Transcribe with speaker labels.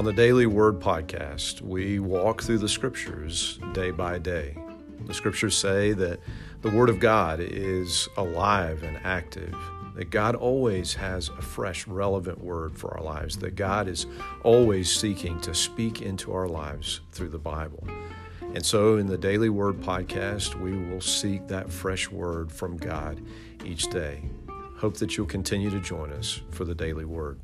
Speaker 1: On the Daily Word podcast, we walk through the scriptures day by day. The scriptures say that the Word of God is alive and active, that God always has a fresh, relevant word for our lives, that God is always seeking to speak into our lives through the Bible. And so, in the Daily Word podcast, we will seek that fresh word from God each day. Hope that you'll continue to join us for the Daily Word.